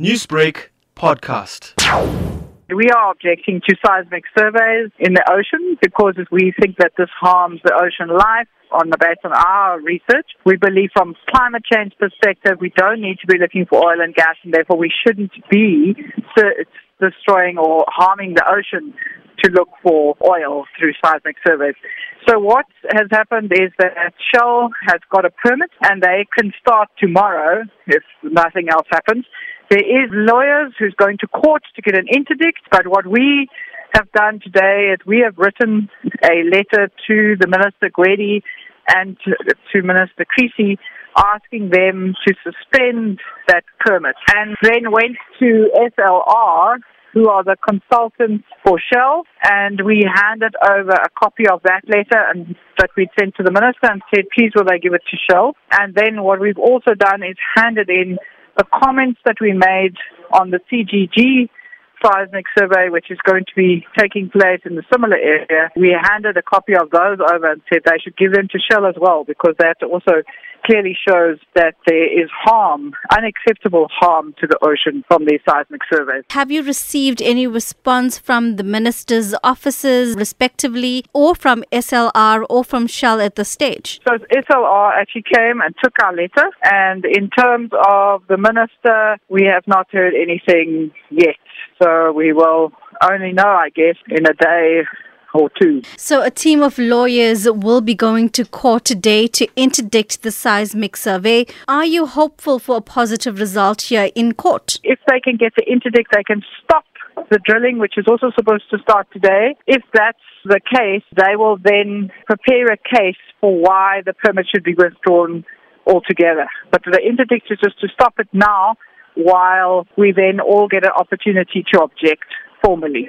Newsbreak podcast. We are objecting to seismic surveys in the ocean because we think that this harms the ocean life on the basis of our research. We believe from climate change perspective, we don't need to be looking for oil and gas and therefore we shouldn't be destroying or harming the ocean to look for oil through seismic surveys. So what has happened is that Shell has got a permit and they can start tomorrow if nothing else happens. There is lawyers who's going to court to get an interdict, but what we have done today is we have written a letter to the Minister Gwede and to, to Minister Creecy asking them to suspend that permit and then went to SLR who are the consultants for Shell, and we handed over a copy of that letter and that we'd sent to the minister and said, please will they give it to Shell. And then what we've also done is handed in the comments that we made on the CGG seismic survey, which is going to be taking place in a similar area, we handed a copy of those over and said they should give them to Shell as well because they have to also clearly shows that there is harm, unacceptable harm to the ocean from these seismic surveys. Have you received any response from the minister's offices, respectively, or from SLR or from Shell at this stage? So SLR actually came and took our letter, and in terms of the minister, we have not heard anything yet. So we will only know, I guess, in a day or two. So, a team of lawyers will be going to court today to interdict the seismic survey. Are you hopeful for a positive result here in court? If they can get the interdict, they can stop the drilling, which is also supposed to start today. If that's the case, they will then prepare a case for why the permit should be withdrawn altogether. But the interdict is just to stop it now while we then all get an opportunity to object formally.